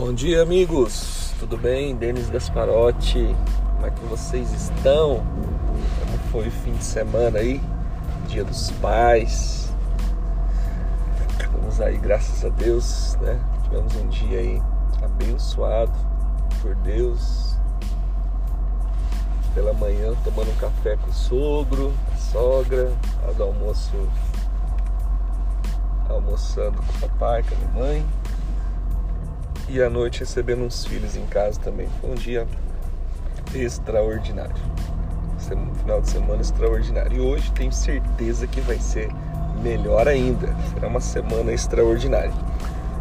Bom dia, amigos. Tudo bem? Denis Gasparotti. Como é que vocês estão? Como foi o fim de semana aí? Dia dos Pais. Estamos aí, graças a Deus, né? Tivemos um dia aí abençoado por Deus. Pela manhã, tomando um café com o sogro, a sogra, a do almoço almoçando com o papai, com a minha mãe e à noite recebendo uns filhos em casa também. Foi um dia extraordinário. Um final de semana extraordinário. E hoje tenho certeza que vai ser melhor ainda. Será uma semana extraordinária.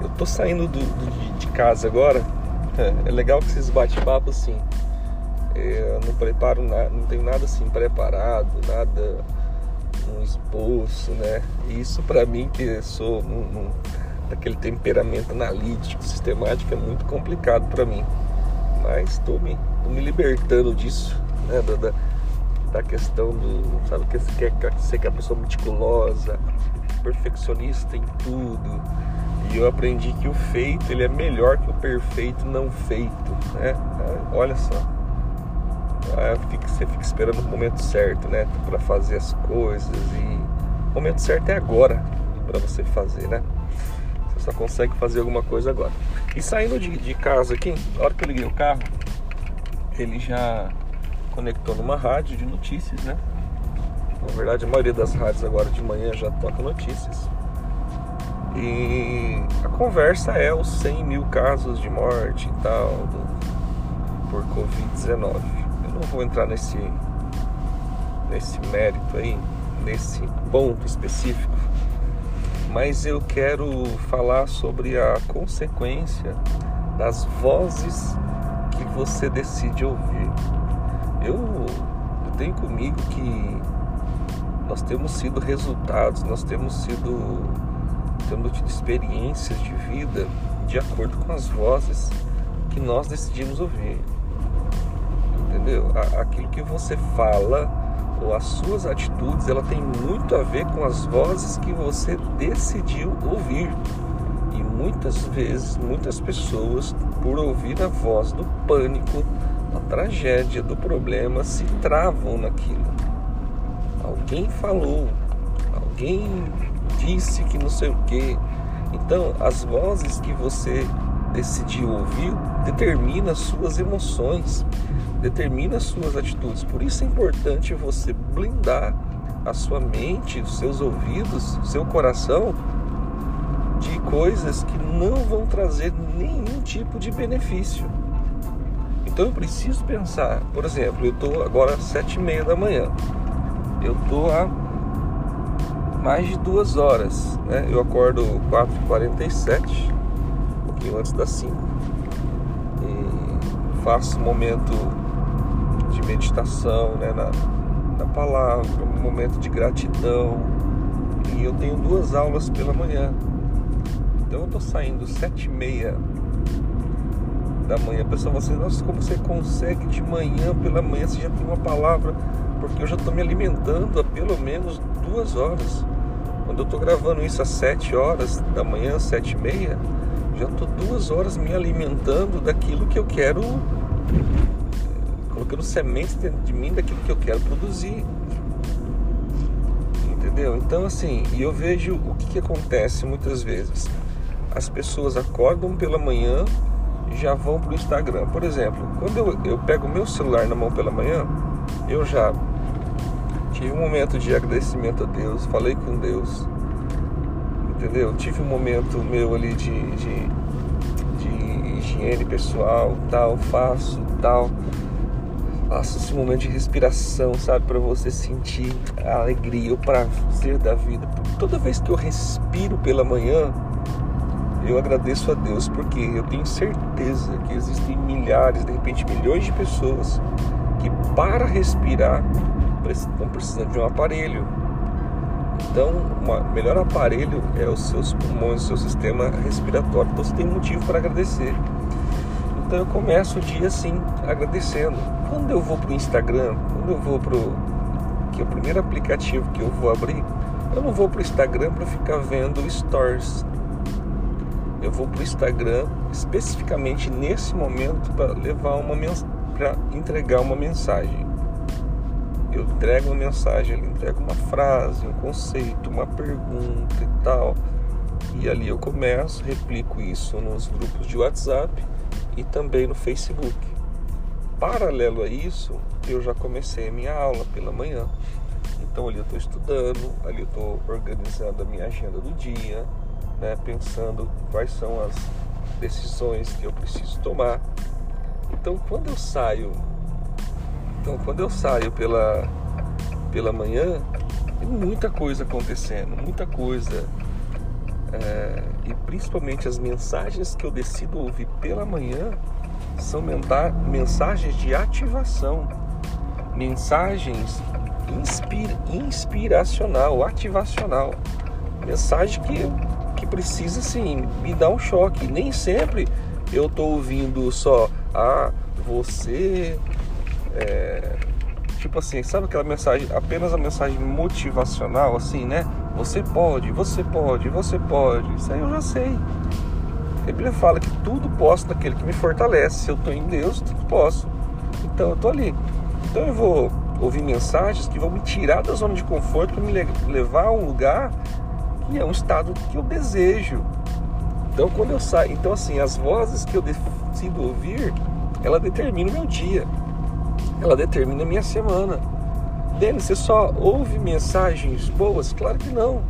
Eu tô saindo do, do de casa agora. É legal que esses bate-papo assim. É, eu não preparo nada, não tenho nada assim preparado, nada um esboço, né? Isso para mim que sou um daquele temperamento analítico, sistemático, é muito complicado para mim. Mas estou me, me libertando disso, né? Da, da questão do, sabe, que você quer ser que a pessoa meticulosa, perfeccionista em tudo. E eu aprendi que o feito ele é melhor que o perfeito não feito, né? Olha só. Você fica esperando o momento certo, né? Para fazer as coisas e o momento certo é agora para você fazer, né? Só consegue fazer alguma coisa agora. E saindo de, de casa aqui, na hora que eu liguei o carro, ele já conectou numa rádio de notícias, né? Na verdade, a maioria das rádios agora de manhã já toca notícias. E a conversa é os 100 mil casos de morte e tal do, por Covid-19. Eu não vou entrar nesse, nesse mérito aí, nesse ponto específico, mas eu quero falar sobre a consequência das vozes que você decide ouvir. Eu, eu tenho comigo que nós temos sido resultados, nós temos sido tendo tido experiências de vida de acordo com as vozes que nós decidimos ouvir. Entendeu? Aquilo que você fala ou as suas atitudes, ela tem muito a ver com as vozes que você decidiu ouvir. E muitas vezes, muitas pessoas, por ouvir a voz do pânico, da tragédia, do problema, se travam naquilo. Alguém falou, alguém disse que não sei o que. Então, as vozes que você decidiu ouvir determina as suas emoções determina as suas atitudes. Por isso é importante você blindar a sua mente, os seus ouvidos, seu coração de coisas que não vão trazer nenhum tipo de benefício. Então eu preciso pensar, por exemplo, eu estou agora às sete e meia da manhã, eu estou há mais de duas horas, né? Eu acordo 4h47, um pouquinho antes das 5 e faço momento meditação, né, na, na palavra, um momento de gratidão. E eu tenho duas aulas pela manhã. Então eu estou saindo sete e meia da manhã. Pessoal, você, nossa, como você consegue de manhã pela manhã? Você já tem uma palavra, porque eu já estou me alimentando há pelo menos duas horas. Quando eu estou gravando isso às sete horas da manhã, sete e meia, já estou duas horas me alimentando daquilo que eu quero colocando sementes dentro de mim daquilo que eu quero produzir. Entendeu? Então, assim, e eu vejo o que, que acontece muitas vezes. As pessoas acordam pela manhã já vão para o Instagram. Por exemplo, quando eu, eu pego meu celular na mão pela manhã, eu já tive um momento de agradecimento a Deus, falei com Deus, entendeu? Tive um momento meu ali de, de, de higiene pessoal, tal, faço, tal faço esse momento de respiração, sabe? Para você sentir a alegria, o prazer da vida. Toda vez que eu respiro pela manhã, eu agradeço a Deus porque eu tenho certeza que existem milhares, de repente milhões de pessoas que para respirar estão precisando de um aparelho. Então, o melhor aparelho é os seus pulmões, o seu sistema respiratório. Então, você tem motivo para agradecer. Então eu começo o dia assim, agradecendo. Quando eu vou pro Instagram, quando eu vou pro que é o primeiro aplicativo que eu vou abrir, eu não vou pro Instagram para ficar vendo stories. eu vou para o Instagram especificamente nesse momento para levar uma para entregar uma mensagem. Eu entrego uma mensagem, eu entrego uma frase, um conceito, uma pergunta e tal. E ali eu começo, replico isso nos grupos de WhatsApp e também no Facebook. Paralelo a isso, eu já comecei a minha aula pela manhã. Então ali eu estou estudando, ali eu estou organizando a minha agenda do dia, né, pensando quais são as decisões que eu preciso tomar. Então quando eu saio, então quando eu saio pela pela manhã, tem muita coisa acontecendo, muita coisa. E principalmente as mensagens que eu decido ouvir pela manhã são mensagens de ativação, mensagens inspira, inspiracional, ativacional, mensagem que que precisa sim me dar um choque. Nem sempre eu estou ouvindo só ah, você é, tipo assim, sabe aquela mensagem, apenas a mensagem motivacional assim, né? Você pode, você pode, você pode. Isso aí eu já sei. A Bíblia fala que tudo posso naquele que me fortalece. Se eu estou em Deus, tudo posso. Então eu estou ali. Então eu vou ouvir mensagens que vão me tirar da zona de conforto para me levar a um lugar e é um estado que eu desejo. Então quando eu saio, então assim, as vozes que eu decido ouvir, ela determina o meu dia. Ela determina a minha semana. Denis, você só ouve mensagens boas? Claro que não.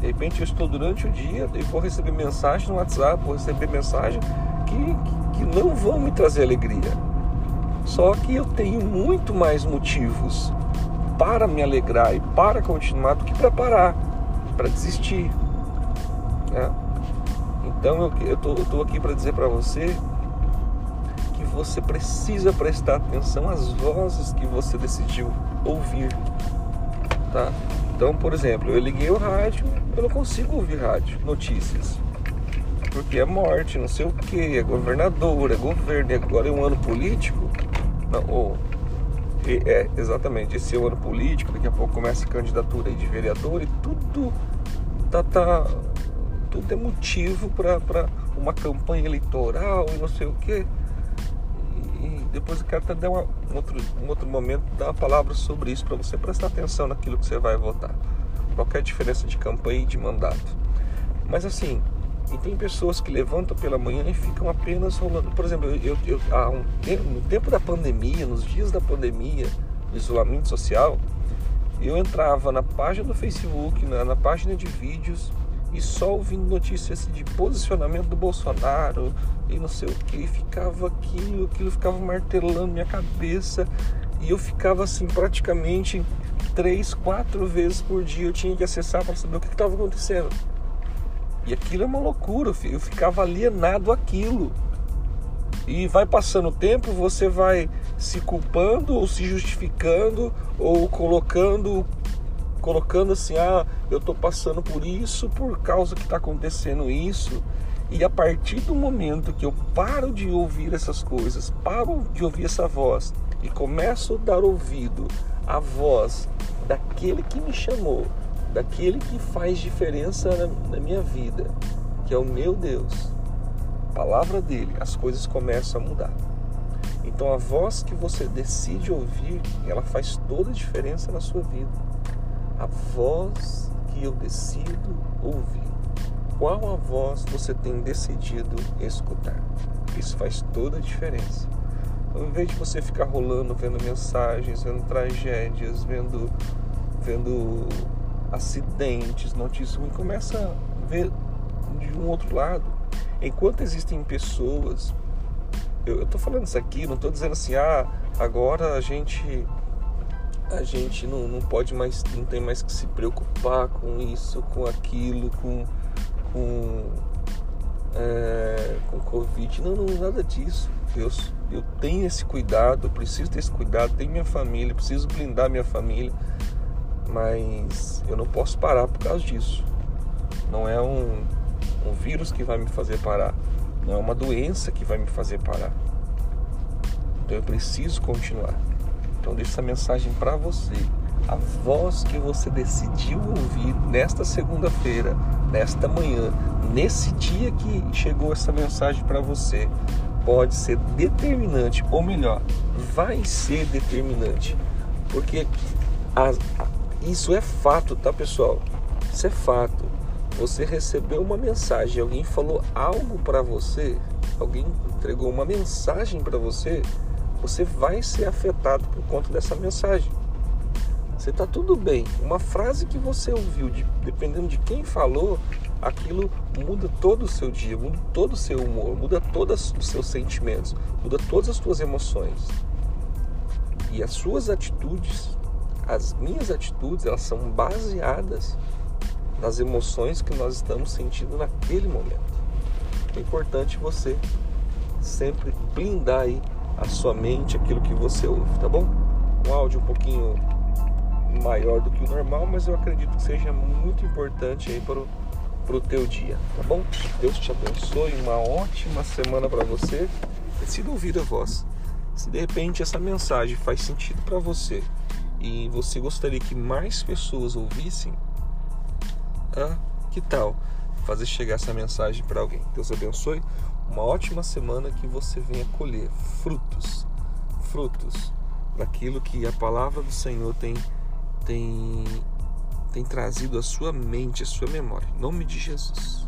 De repente eu estou durante o dia e vou receber mensagem no WhatsApp, vou receber mensagem que, que, que não vão me trazer alegria. Só que eu tenho muito mais motivos para me alegrar e para continuar do que para parar para desistir. Né? Então eu estou aqui para dizer para você você precisa prestar atenção às vozes que você decidiu ouvir. Tá? Então, por exemplo, eu liguei o rádio, eu não consigo ouvir rádio, notícias. Porque é morte, não sei o que, é governador, é governo, e agora é um ano político. Não, ou, é, exatamente, esse é o ano político, daqui a pouco começa a candidatura de vereador e tudo tá, tá tudo é motivo para uma campanha eleitoral e não sei o que. Depois eu quero até dar uma, um, outro, um outro momento dar uma palavra sobre isso para você prestar atenção naquilo que você vai votar. Qual a diferença de campanha e de mandato. Mas assim, e tem pessoas que levantam pela manhã e ficam apenas rolando. Por exemplo, eu, eu, há um tempo, no tempo da pandemia, nos dias da pandemia, do isolamento social, eu entrava na página do Facebook, na, na página de vídeos e só ouvindo notícias de posicionamento do Bolsonaro e não sei o que, ficava aquilo, aquilo ficava martelando minha cabeça e eu ficava assim praticamente três, quatro vezes por dia eu tinha que acessar para saber o que estava acontecendo. E aquilo é uma loucura, eu ficava alienado aquilo. E vai passando o tempo, você vai se culpando ou se justificando ou colocando colocando assim, ah, eu estou passando por isso por causa que está acontecendo isso. E a partir do momento que eu paro de ouvir essas coisas, paro de ouvir essa voz e começo a dar ouvido à voz daquele que me chamou, daquele que faz diferença na, na minha vida, que é o meu Deus, palavra dele, as coisas começam a mudar. Então a voz que você decide ouvir, ela faz toda a diferença na sua vida. A voz que eu decido ouvir. Qual a voz você tem decidido escutar? Isso faz toda a diferença. Então, em vez de você ficar rolando, vendo mensagens, vendo tragédias, vendo, vendo acidentes, notícias ruins, começa a ver de um outro lado Enquanto existem pessoas, eu estou falando isso aqui, não estou dizendo assim, ah, agora a gente a gente não, não pode mais, não tem mais que se preocupar com isso, com aquilo, com com é, com Covid. Não, não, nada disso. Eu, eu tenho esse cuidado, preciso ter esse cuidado, tenho minha família, preciso blindar minha família, mas eu não posso parar por causa disso. Não é um um vírus que vai me fazer parar, não é uma doença que vai me fazer parar. Então eu preciso continuar. Então deixo essa mensagem para você. a voz que você decidiu ouvir nesta segunda-feira, nesta manhã, nesse dia que chegou essa mensagem para você, pode ser determinante, ou melhor, vai ser determinante, porque isso é fato, tá pessoal? Isso é fato. Você recebeu uma mensagem, alguém falou algo para você, alguém entregou uma mensagem para você, você vai ser afetado por conta dessa mensagem. Você está tudo bem. Uma frase que você ouviu, de, dependendo de quem falou, aquilo muda todo o seu dia, muda todo o seu humor, muda todos os seus sentimentos, muda todas as suas emoções. E as suas atitudes, as minhas atitudes, elas são baseadas nas emoções que nós estamos sentindo naquele momento. É importante você sempre blindar aí a sua mente, aquilo que você ouve, tá bom? Um áudio um pouquinho maior do que o normal, mas eu acredito que seja muito importante aí para o pro teu dia, tá bom? Deus te abençoe, uma ótima semana para você. Decida ouvir a voz. Se de repente essa mensagem faz sentido para você e você gostaria que mais pessoas ouvissem, ah, que tal fazer chegar essa mensagem para alguém? Deus abençoe. Uma ótima semana que você venha colher frutos, frutos daquilo que a palavra do Senhor tem tem tem trazido à sua mente, à sua memória. Em nome de Jesus.